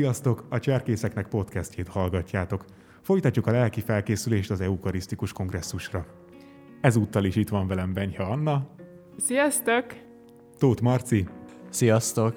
Sziasztok! A Cserkészeknek podcastjét hallgatjátok. Folytatjuk a lelki felkészülést az eukarisztikus kongresszusra. Ezúttal is itt van velem Benyha Anna. Sziasztok! Tóth Marci. Sziasztok!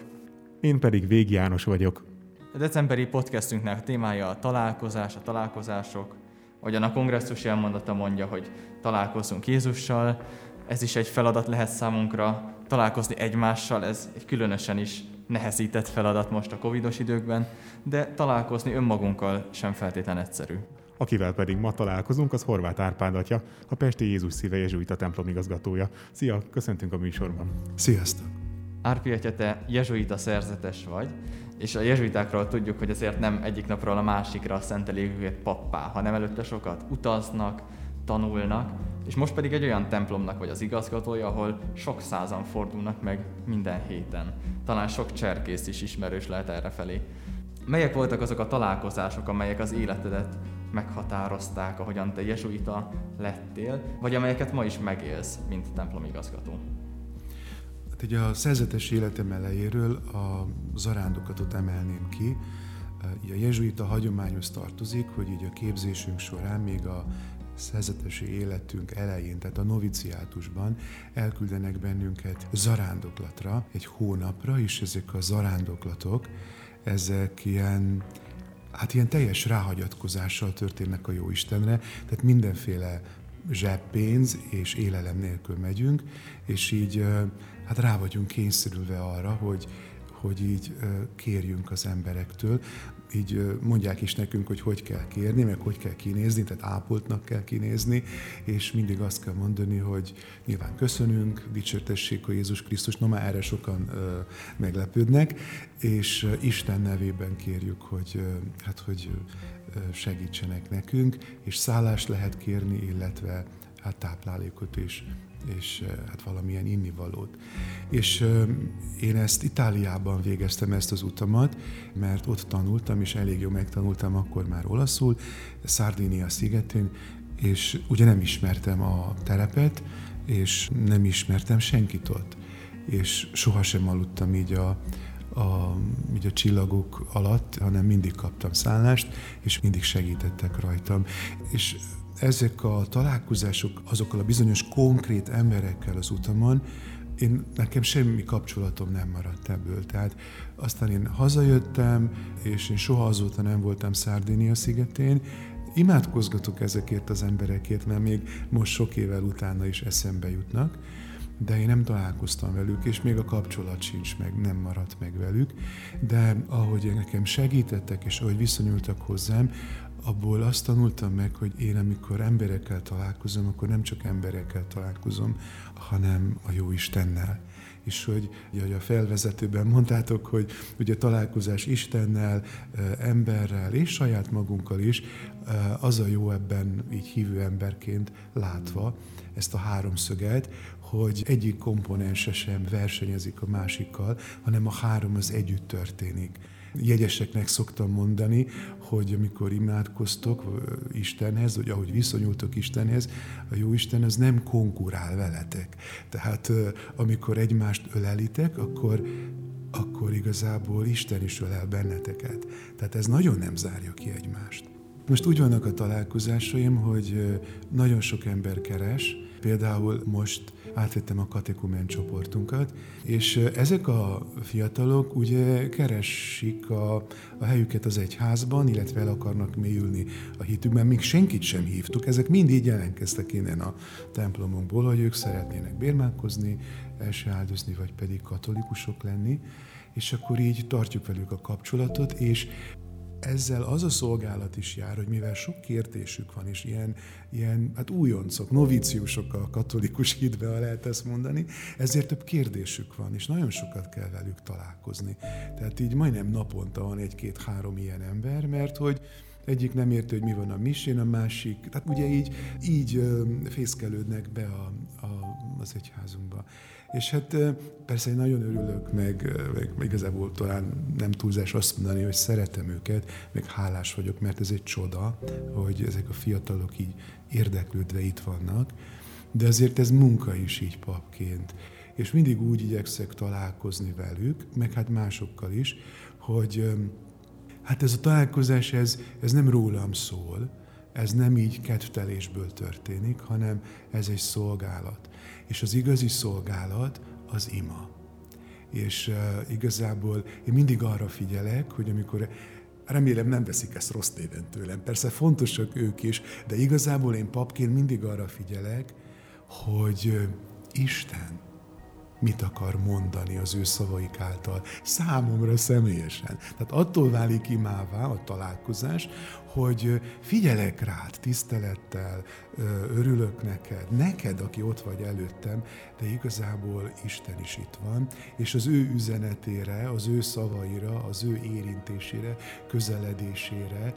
Én pedig Vég János vagyok. A decemberi podcastünknek a témája a találkozás, a találkozások. Ahogyan a kongresszus elmondata mondja, hogy találkozunk Jézussal, ez is egy feladat lehet számunkra, találkozni egymással, ez egy különösen is nehezített feladat most a covidos időkben, de találkozni önmagunkkal sem feltétlen egyszerű. Akivel pedig ma találkozunk, az Horváth Árpád atya, a Pesti Jézus Szíve Jezsuita templom igazgatója. Szia, köszöntünk a műsorban. Sziasztok! Árpi atya, te jezsuita szerzetes vagy, és a jezsuitákról tudjuk, hogy azért nem egyik napról a másikra szentelik őket pappá, hanem előtte sokat utaznak, tanulnak, és most pedig egy olyan templomnak vagy az igazgatója, ahol sok százan fordulnak meg minden héten. Talán sok cserkész is ismerős lehet erre felé. Melyek voltak azok a találkozások, amelyek az életedet meghatározták, ahogyan te jezsuita lettél, vagy amelyeket ma is megélsz, mint templomigazgató? Hát ugye a szerzetes életem elejéről a zarándokatot emelném ki. A jezsuita hagyományhoz tartozik, hogy így a képzésünk során még a szerzetesi életünk elején, tehát a noviciátusban elküldenek bennünket zarándoklatra, egy hónapra, és ezek a zarándoklatok, ezek ilyen hát ilyen teljes ráhagyatkozással történnek a jó Istenre, tehát mindenféle zseppénz és élelem nélkül megyünk, és így hát rá vagyunk kényszerülve arra, hogy, hogy így kérjünk az emberektől így mondják is nekünk, hogy hogy kell kérni, meg hogy kell kinézni, tehát ápoltnak kell kinézni, és mindig azt kell mondani, hogy nyilván köszönünk, dicsértessék a Jézus Krisztus, no már erre sokan ö, meglepődnek, és Isten nevében kérjük, hogy, ö, hát, hogy segítsenek nekünk, és szállást lehet kérni, illetve hát táplálékot is és hát valamilyen innivalót. És én ezt Itáliában végeztem ezt az utamat, mert ott tanultam, és elég jó megtanultam akkor már olaszul, Szardinia szigetén, és ugye nem ismertem a telepet, és nem ismertem senkit ott. És sohasem aludtam így a, a, így a csillagok alatt, hanem mindig kaptam szállást, és mindig segítettek rajtam. És ezek a találkozások azokkal a bizonyos konkrét emberekkel az utamon, én, nekem semmi kapcsolatom nem maradt ebből. Tehát aztán én hazajöttem, és én soha azóta nem voltam Szárdinia szigetén, imádkozgatok ezekért az emberekért, mert még most sok évvel utána is eszembe jutnak, de én nem találkoztam velük, és még a kapcsolat sincs meg, nem maradt meg velük, de ahogy nekem segítettek, és ahogy viszonyultak hozzám, abból azt tanultam meg, hogy én amikor emberekkel találkozom, akkor nem csak emberekkel találkozom, hanem a jó Istennel. És hogy, a felvezetőben mondtátok, hogy ugye találkozás Istennel, emberrel és saját magunkkal is, az a jó ebben így hívő emberként látva ezt a háromszöget, hogy egyik komponense sem versenyezik a másikkal, hanem a három az együtt történik jegyeseknek szoktam mondani, hogy amikor imádkoztok Istenhez, vagy ahogy viszonyultok Istenhez, a jó Isten az nem konkurál veletek. Tehát amikor egymást ölelitek, akkor akkor igazából Isten is ölel benneteket. Tehát ez nagyon nem zárja ki egymást. Most úgy vannak a találkozásaim, hogy nagyon sok ember keres, például most átvettem a katekumen csoportunkat, és ezek a fiatalok ugye keresik a, a helyüket az egyházban, illetve el akarnak mélyülni a hitükben, még senkit sem hívtuk, ezek mind így jelentkeztek innen a templomunkból, hogy ők szeretnének bérmálkozni, első áldozni, vagy pedig katolikusok lenni, és akkor így tartjuk velük a kapcsolatot, és ezzel az a szolgálat is jár, hogy mivel sok kérdésük van, és ilyen, ilyen hát újoncok, novíciusok a katolikus hitbe, ha lehet ezt mondani, ezért több kérdésük van, és nagyon sokat kell velük találkozni. Tehát így majdnem naponta van egy-két-három ilyen ember, mert hogy egyik nem érti, hogy mi van a misén, a másik, tehát ugye így, így fészkelődnek be a, a, az egyházunkba. És hát persze én nagyon örülök, meg, meg igazából talán nem túlzás azt mondani, hogy szeretem őket, meg hálás vagyok, mert ez egy csoda, hogy ezek a fiatalok így érdeklődve itt vannak, de azért ez munka is így papként. És mindig úgy igyekszek találkozni velük, meg hát másokkal is, hogy Hát ez a találkozás, ez, ez nem rólam szól, ez nem így kedvtelésből történik, hanem ez egy szolgálat. És az igazi szolgálat az ima. És uh, igazából én mindig arra figyelek, hogy amikor Remélem nem veszik ezt rossz néven tőlem. Persze fontosak ők is, de igazából én papként mindig arra figyelek, hogy Isten mit akar mondani az ő szavaik által számomra személyesen. Tehát attól válik imává a találkozás, hogy figyelek rád tisztelettel, örülök neked, neked, aki ott vagy előttem, de igazából Isten is itt van, és az ő üzenetére, az ő szavaira, az ő érintésére, közeledésére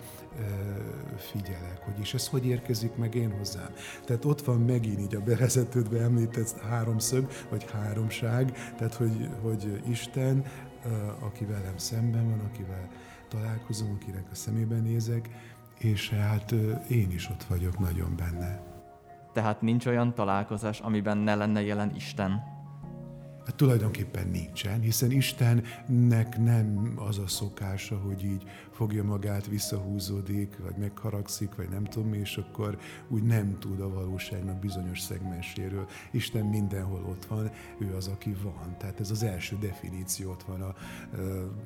figyelek, hogy és ez hogy érkezik meg én hozzám. Tehát ott van megint így a bevezetődbe említett háromszög, vagy háromság, tehát hogy, hogy Isten, aki velem szemben van, akivel találkozom, akinek a szemében nézek, és hát én is ott vagyok nagyon benne. Tehát nincs olyan találkozás, amiben ne lenne jelen Isten? Hát tulajdonképpen nincsen, hiszen Istennek nem az a szokása, hogy így fogja magát, visszahúzódik, vagy megharagszik, vagy nem tudom és akkor úgy nem tud a valóságnak bizonyos szegmenséről. Isten mindenhol ott van, ő az, aki van. Tehát ez az első definíció ott van a, a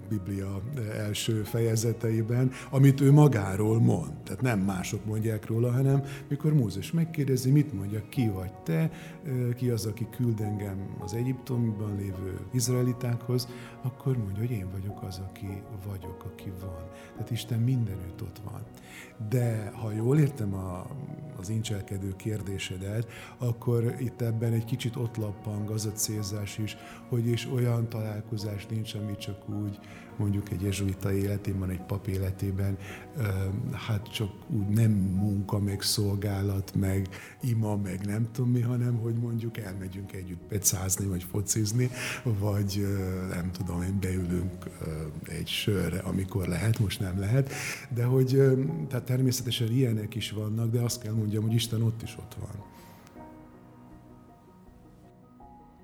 Biblia első fejezeteiben, amit ő magáról mond. Tehát nem mások mondják róla, hanem mikor Mózes megkérdezi, mit mondja, ki vagy te, ki az, aki küld engem az Egyiptomban lévő izraelitákhoz, akkor mondja, hogy én vagyok az, aki vagyok, aki van. Tehát Isten mindenütt ott van. De ha jól értem a, az incselkedő kérdésedet, akkor itt ebben egy kicsit ott lappang az a célzás is, hogy és olyan találkozás nincs, ami csak úgy mondjuk egy jezsuita életében, egy pap életében, hát csak úgy nem munka, meg szolgálat, meg ima, meg nem tudom mi, hanem hogy mondjuk elmegyünk együtt pecázni, vagy focizni, vagy nem tudom én, beülünk egy sörre, amikor lehet, most nem lehet, de hogy tehát természetesen ilyenek is vannak, de azt kell mondjam, hogy Isten ott is ott van.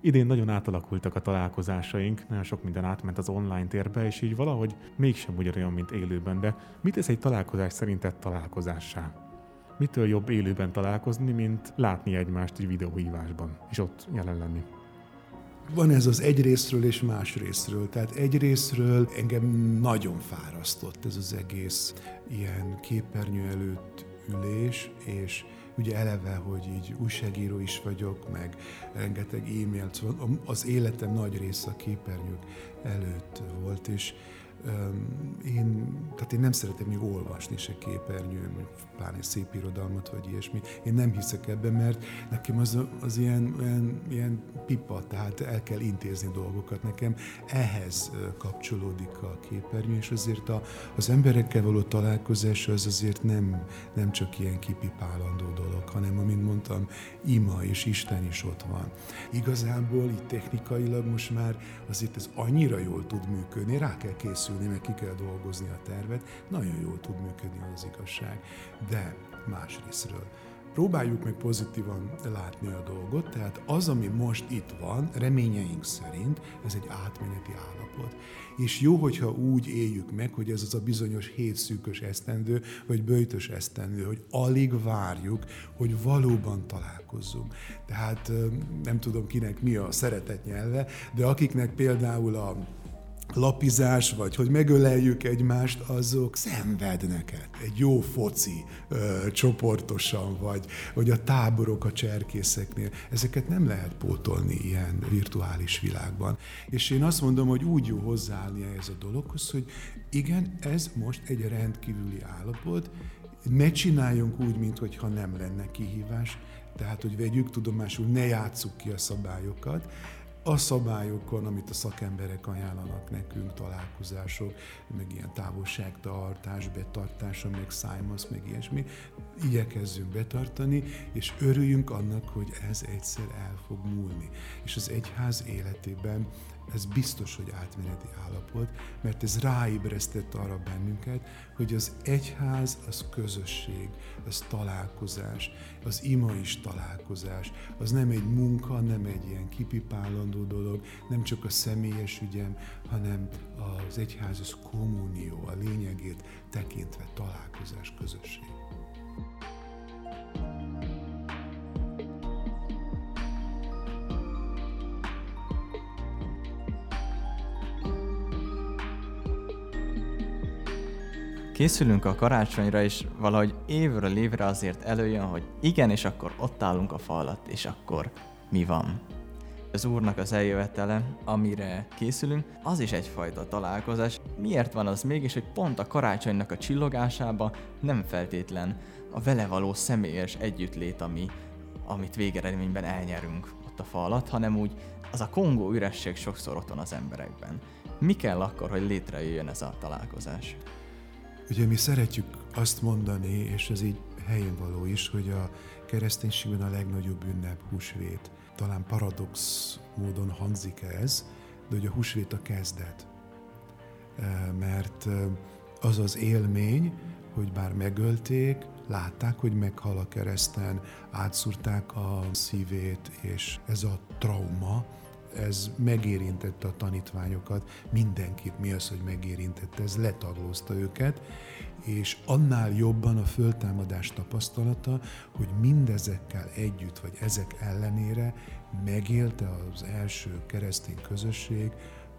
Idén nagyon átalakultak a találkozásaink, nagyon sok minden átment az online térbe, és így valahogy mégsem ugyanolyan, mint élőben, de mit tesz egy találkozás szerinted találkozássá? Mitől jobb élőben találkozni, mint látni egymást egy videóhívásban, és ott jelen lenni? Van ez az egy részről és más részről. Tehát egy részről engem nagyon fárasztott ez az egész ilyen képernyő előtt ülés, és ugye eleve, hogy így újságíró is vagyok, meg rengeteg e-mailt, az életem nagy része a képernyők előtt volt, és én, tehát én nem szeretem még olvasni se képernyőn, pláne szép irodalmat, vagy ilyesmi. Én nem hiszek ebben, mert nekem az, az ilyen, ilyen, ilyen pipa, tehát el kell intézni dolgokat. Nekem ehhez kapcsolódik a képernyő, és azért a, az emberekkel való találkozás az azért nem, nem csak ilyen kipipálandó dolog, hanem, amint mondtam, ima és Isten is ott van. Igazából így technikailag most már azért ez annyira jól tud működni, rá kell készülni, meg ki kell dolgozni a tervet, nagyon jól tud működni az igazság de másrésztről. Próbáljuk meg pozitívan látni a dolgot, tehát az, ami most itt van, reményeink szerint, ez egy átmeneti állapot. És jó, hogyha úgy éljük meg, hogy ez az a bizonyos hét szűkös esztendő, vagy bőjtös esztendő, hogy alig várjuk, hogy valóban találkozzunk. Tehát nem tudom kinek mi a szeretet nyelve, de akiknek például a lapizás, vagy hogy megöleljük egymást, azok szenvednek egy jó foci ö, csoportosan, vagy, vagy a táborok a cserkészeknél. Ezeket nem lehet pótolni ilyen virtuális világban. És én azt mondom, hogy úgy jó hozzáállni ehhez a dologhoz, hogy igen, ez most egy rendkívüli állapot, ne csináljunk úgy, mintha nem lenne kihívás, tehát, hogy vegyük tudomásul, ne játsszuk ki a szabályokat, a szabályokon, amit a szakemberek ajánlanak nekünk, találkozások, meg ilyen távolságtartás, betartása, meg szájmasz, meg ilyesmi, igyekezzünk betartani, és örüljünk annak, hogy ez egyszer el fog múlni. És az egyház életében ez biztos, hogy átmeneti állapot, mert ez ráébresztett arra bennünket, hogy az egyház az közösség, az találkozás, az ima is találkozás, az nem egy munka, nem egy ilyen kipipálandó dolog, nem csak a személyes ügyem, hanem az egyház az kommunió, a lényegét tekintve találkozás, közösség. Készülünk a karácsonyra, és valahogy évről évre azért előjön, hogy igen, és akkor ott állunk a fa alatt, és akkor mi van? Az Úrnak az eljövetele, amire készülünk, az is egyfajta találkozás. Miért van az mégis, hogy pont a karácsonynak a csillogásába nem feltétlen a vele való személyes együttlét, ami, amit végeredményben elnyerünk ott a fa alatt, hanem úgy az a kongó üresség sokszor ott van az emberekben. Mi kell akkor, hogy létrejöjjön ez a találkozás? Ugye mi szeretjük azt mondani, és ez így helyén való is, hogy a kereszténységben a legnagyobb ünnep húsvét. Talán paradox módon hangzik ez, de hogy a húsvét a kezdet. E, mert e, az az élmény, hogy bár megölték, látták, hogy meghal a kereszten, átszúrták a szívét, és ez a trauma, ez megérintette a tanítványokat, mindenkit mi az, hogy megérintette, ez letaglózta őket, és annál jobban a föltámadás tapasztalata, hogy mindezekkel együtt, vagy ezek ellenére megélte az első keresztény közösség,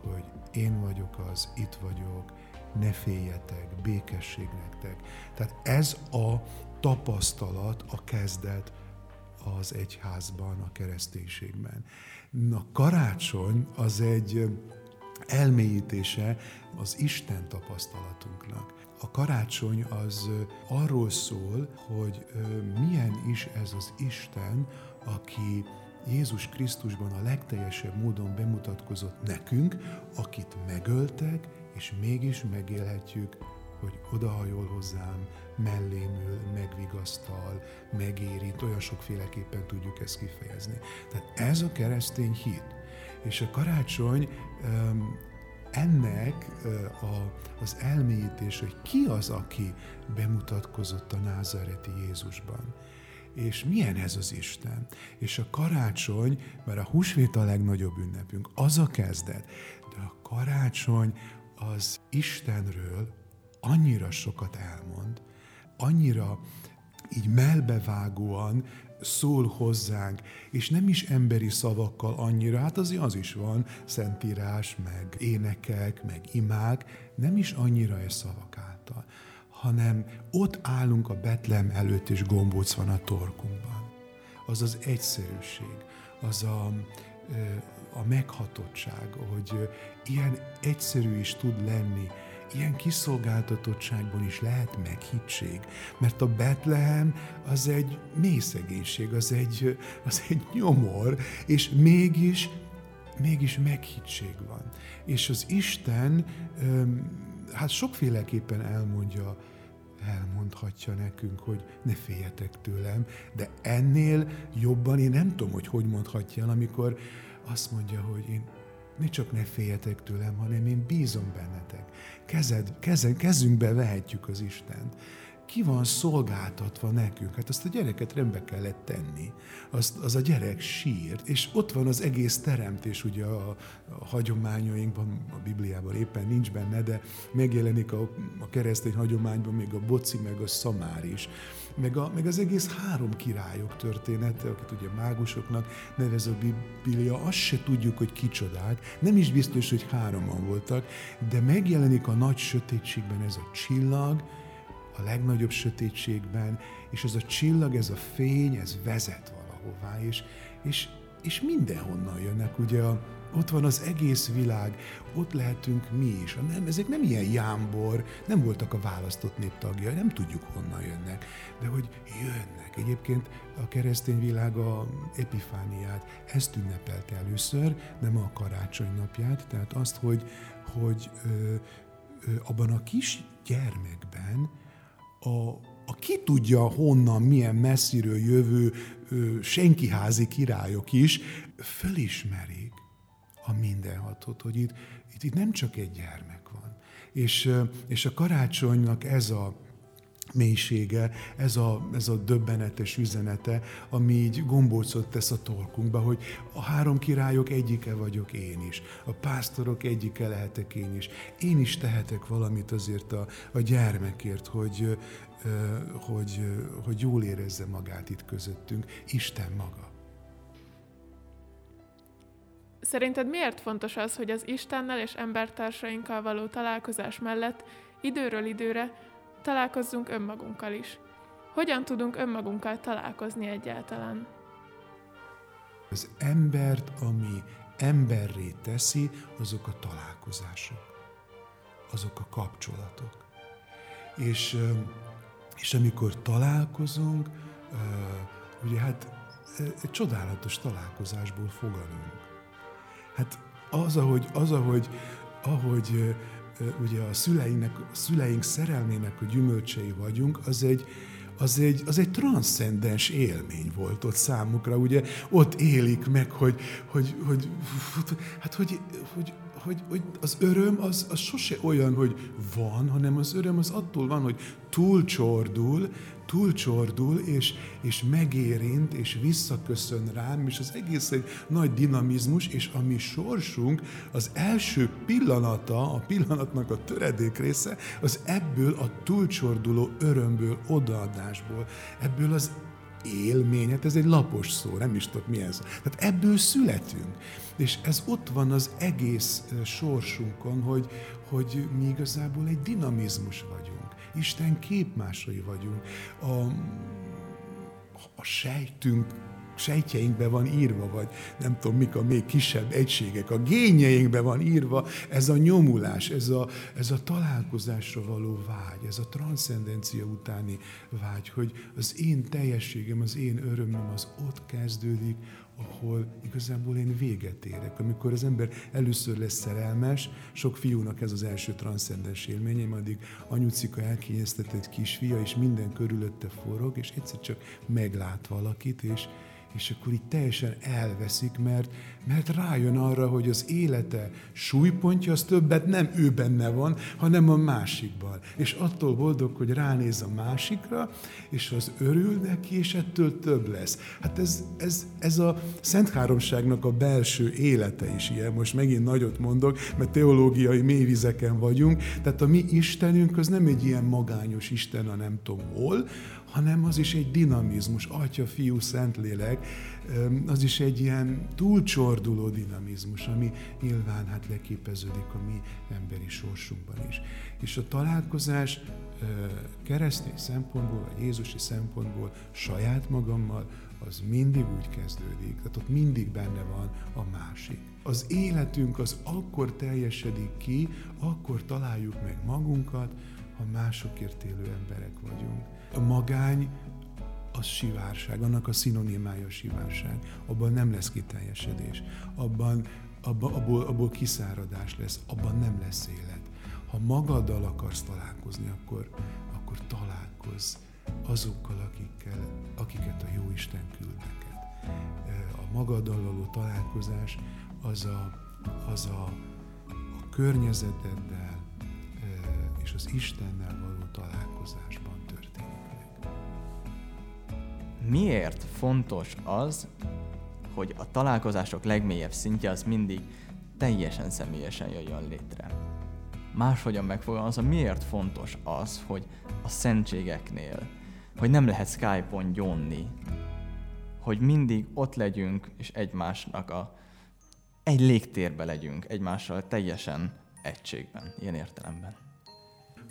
hogy én vagyok az, itt vagyok, ne féljetek, békesség nektek. Tehát ez a tapasztalat, a kezdet az egyházban, a kereszténységben. A karácsony az egy elmélyítése az Isten tapasztalatunknak. A karácsony az arról szól, hogy milyen is ez az Isten, aki Jézus Krisztusban a legteljesebb módon bemutatkozott nekünk, akit megöltek, és mégis megélhetjük hogy odahajol hozzám, mellém ül, megvigasztal, megérint, olyan sokféleképpen tudjuk ezt kifejezni. Tehát ez a keresztény hit. És a karácsony ennek a, az elmélyítés, hogy ki az, aki bemutatkozott a názareti Jézusban. És milyen ez az Isten? És a karácsony, mert a húsvét a legnagyobb ünnepünk, az a kezdet, de a karácsony az Istenről, annyira sokat elmond, annyira így melbevágóan szól hozzánk, és nem is emberi szavakkal annyira, hát azért az is van, szentírás, meg énekek, meg imák, nem is annyira egy szavak által, hanem ott állunk a Betlem előtt, és gombóc van a torkunkban. Az az egyszerűség, az a, a meghatottság, hogy ilyen egyszerű is tud lenni, ilyen kiszolgáltatottságban is lehet meghittség, mert a Betlehem az egy mély szegénység, az egy, az egy nyomor, és mégis, mégis meghittség van. És az Isten hát sokféleképpen elmondja, elmondhatja nekünk, hogy ne féljetek tőlem, de ennél jobban én nem tudom, hogy hogy mondhatja el, amikor azt mondja, hogy én ne csak ne féljetek tőlem, hanem én bízom bennetek. Kezed, kezed, kezünkbe vehetjük az Istent. Ki van szolgáltatva nekünk? Hát azt a gyereket rendbe kellett tenni. Azt, az a gyerek sírt, és ott van az egész teremtés, ugye a, a hagyományainkban, a Bibliában éppen nincs benne, de megjelenik a, a keresztény hagyományban még a boci, meg a szamár is meg, a, meg az egész három királyok története, akit ugye mágusoknak nevez a Biblia, azt se tudjuk, hogy kicsodák, nem is biztos, hogy hároman voltak, de megjelenik a nagy sötétségben ez a csillag, a legnagyobb sötétségben, és ez a csillag, ez a fény, ez vezet valahová, és, és, és mindenhonnan jönnek ugye a, ott van az egész világ, ott lehetünk mi is. Nem, ezek nem ilyen jámbor, nem voltak a választott nép tagjai, nem tudjuk honnan jönnek, de hogy jönnek. Egyébként a keresztény világ a epifániát, ezt ünnepelte először, nem a karácsony napját, tehát azt, hogy, hogy ö, ö, abban a kis gyermekben a, a ki tudja honnan, milyen messziről jövő ö, senkiházi királyok is fölismerik, a mindenhatót, hogy itt, itt, itt nem csak egy gyermek van. És, és a karácsonynak ez a, mélysége, ez a, ez a döbbenetes üzenete, ami így gombócot tesz a torkunkba, hogy a három királyok egyike vagyok én is, a pásztorok egyike lehetek én is. Én is tehetek valamit azért a, a gyermekért, hogy, hogy, hogy jól érezze magát itt közöttünk, Isten maga. Szerinted miért fontos az, hogy az Istennel és embertársainkkal való találkozás mellett időről időre találkozzunk önmagunkkal is? Hogyan tudunk önmagunkkal találkozni egyáltalán? Az embert, ami emberré teszi, azok a találkozások, azok a kapcsolatok. És, és amikor találkozunk, ugye hát egy csodálatos találkozásból fogadunk. Hát az, ahogy, az, ahogy, ahogy ugye a szüleinknek, a szüleink szerelmének a gyümölcsei vagyunk, az egy, az egy, az egy transzcendens élmény volt ott számukra, ugye? Ott élik meg, hogy, hogy, hogy, hát hogy, hogy, hogy, hogy az öröm az, az sose olyan, hogy van, hanem az öröm az attól van, hogy túlcsordul, túlcsordul, és, és megérint, és visszaköszön rám, és az egész egy nagy dinamizmus, és a mi sorsunk az első pillanata, a pillanatnak a töredék része, az ebből a túlcsorduló örömből, odaadásból, ebből az élmény, ez egy lapos szó, nem is tudok mi ez. Tehát ebből születünk. És ez ott van az egész sorsunkon, hogy, hogy mi igazából egy dinamizmus vagyunk. Isten képmásai vagyunk. A, a sejtünk sejtjeinkbe van írva, vagy nem tudom, mik a még kisebb egységek, a gényeinkbe van írva ez a nyomulás, ez a, ez a találkozásra való vágy, ez a transzcendencia utáni vágy, hogy az én teljességem, az én örömöm az ott kezdődik, ahol igazából én véget érek. Amikor az ember először lesz szerelmes, sok fiúnak ez az első transzcendens élménye, addig anyucika elkényeztetett kisfia, és minden körülötte forog, és egyszer csak meglát valakit, és, és akkor így teljesen elveszik, mert, mert rájön arra, hogy az élete súlypontja az többet nem ő benne van, hanem a másikban. És attól boldog, hogy ránéz a másikra, és az örül neki, és ettől több lesz. Hát ez, ez, ez a Szent Háromságnak a belső élete is ilyen. Most megint nagyot mondok, mert teológiai mélyvizeken vagyunk. Tehát a mi Istenünk az nem egy ilyen magányos Isten, a nem tudom hol, hanem az is egy dinamizmus, Atya, Fiú, Szentlélek, az is egy ilyen túlcsorduló dinamizmus, ami nyilván hát leképeződik a mi emberi sorsunkban is. És a találkozás keresztény szempontból, vagy Jézusi szempontból saját magammal, az mindig úgy kezdődik, tehát ott mindig benne van a másik. Az életünk az akkor teljesedik ki, akkor találjuk meg magunkat, ha másokért élő emberek vagyunk. A magány az sivárság, annak a szinonimája sivárság. Abban nem lesz kiteljesedés, abban, abban abból, abból kiszáradás lesz, abban nem lesz élet. Ha magaddal akarsz találkozni, akkor, akkor találkozz azokkal, akikkel, akiket a jó Isten küld neked. A magaddal való találkozás az a, az a, a környezeteddel és az Istennel való találkozásban miért fontos az, hogy a találkozások legmélyebb szintje az mindig teljesen személyesen jöjjön létre. Máshogyan megfogalmazva, miért fontos az, hogy a szentségeknél, hogy nem lehet Skype-on gyónni, hogy mindig ott legyünk, és egymásnak a egy légtérbe legyünk, egymással teljesen egységben, ilyen értelemben.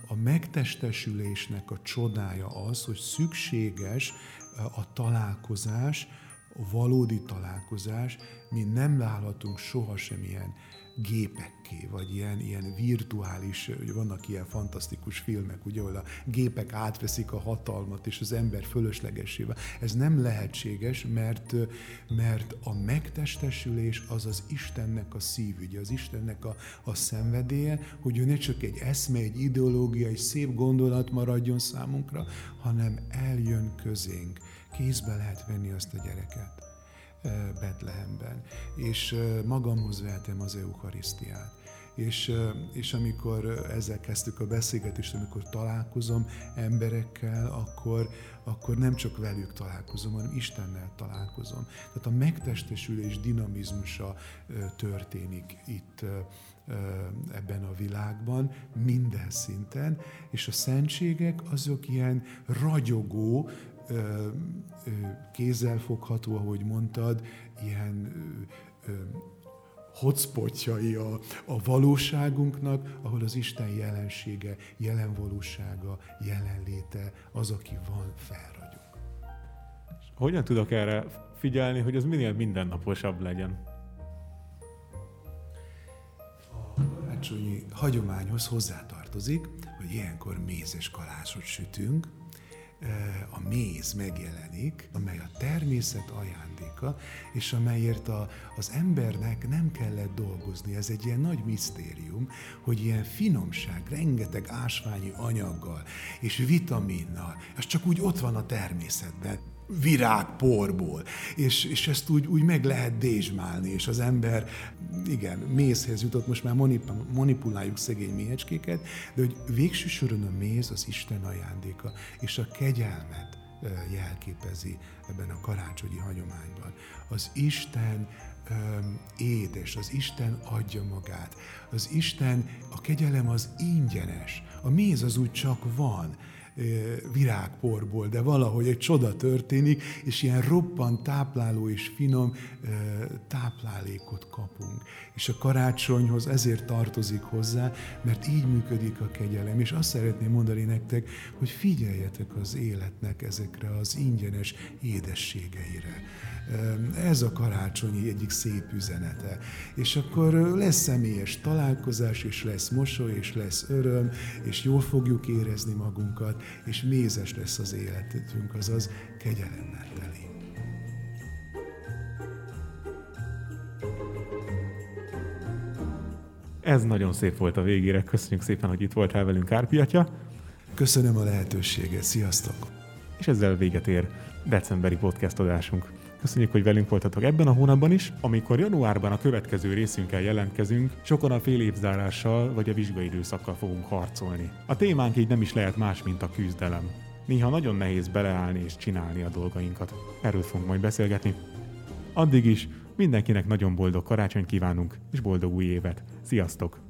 A megtestesülésnek a csodája az, hogy szükséges a találkozás, a valódi találkozás, mi nem válhatunk sohasem ilyen gépekké, vagy ilyen, ilyen virtuális, vannak ilyen fantasztikus filmek, ugye, ahol a gépek átveszik a hatalmat, és az ember fölöslegesével. Ez nem lehetséges, mert, mert a megtestesülés az az Istennek a szívügye, az Istennek a, a szenvedélye, hogy ő ne csak egy eszme, egy ideológia, egy szép gondolat maradjon számunkra, hanem eljön közénk. Kézbe lehet venni azt a gyereket Betlehemben, és magamhoz vehetem az Eucharisztiát, És, és amikor ezzel kezdtük a beszélgetést, amikor találkozom emberekkel, akkor, akkor nem csak velük találkozom, hanem Istennel találkozom. Tehát a megtestesülés dinamizmusa történik itt ebben a világban, minden szinten, és a szentségek azok ilyen ragyogó, kézzelfogható, ahogy mondtad, ilyen hotspotjai a, a valóságunknak, ahol az Isten jelensége, jelenvalósága, jelenléte, az, aki van, felragyog. Hogyan tudok erre figyelni, hogy az minél mindennaposabb legyen? A karácsonyi hagyományhoz hozzátartozik, hogy ilyenkor mézes kalácsot sütünk, a méz megjelenik, amely a természet ajándéka, és amelyért a, az embernek nem kellett dolgozni. Ez egy ilyen nagy misztérium, hogy ilyen finomság, rengeteg ásványi anyaggal és vitaminnal, az csak úgy ott van a természetben virágporból, és, és ezt úgy, úgy meg lehet dézsmálni, és az ember, igen, mézhez jutott, most már manipuláljuk szegény méhecskéket, de hogy végső soron a méz az Isten ajándéka, és a kegyelmet jelképezi ebben a karácsonyi hagyományban. Az Isten édes, az Isten adja magát. Az Isten, a kegyelem az ingyenes, a méz az úgy csak van, virágporból, de valahogy egy csoda történik, és ilyen roppant tápláló és finom táplálékot kapunk. És a karácsonyhoz ezért tartozik hozzá, mert így működik a kegyelem. És azt szeretném mondani nektek, hogy figyeljetek az életnek ezekre az ingyenes édességeire ez a karácsonyi egyik szép üzenete. És akkor lesz személyes találkozás, és lesz mosoly, és lesz öröm, és jól fogjuk érezni magunkat, és mézes lesz az életünk, azaz kegyelemmel teli. Ez nagyon szép volt a végére. Köszönjük szépen, hogy itt voltál velünk, Kárpi atya. Köszönöm a lehetőséget. Sziasztok! És ezzel véget ér decemberi podcast adásunk. Köszönjük, hogy velünk voltatok ebben a hónapban is. Amikor januárban a következő részünkkel jelentkezünk, sokan a fél évzárással vagy a vizsgaidőszakkal fogunk harcolni. A témánk így nem is lehet más, mint a küzdelem. Néha nagyon nehéz beleállni és csinálni a dolgainkat. Erről fogunk majd beszélgetni. Addig is mindenkinek nagyon boldog karácsonyt kívánunk, és boldog új évet. Sziasztok!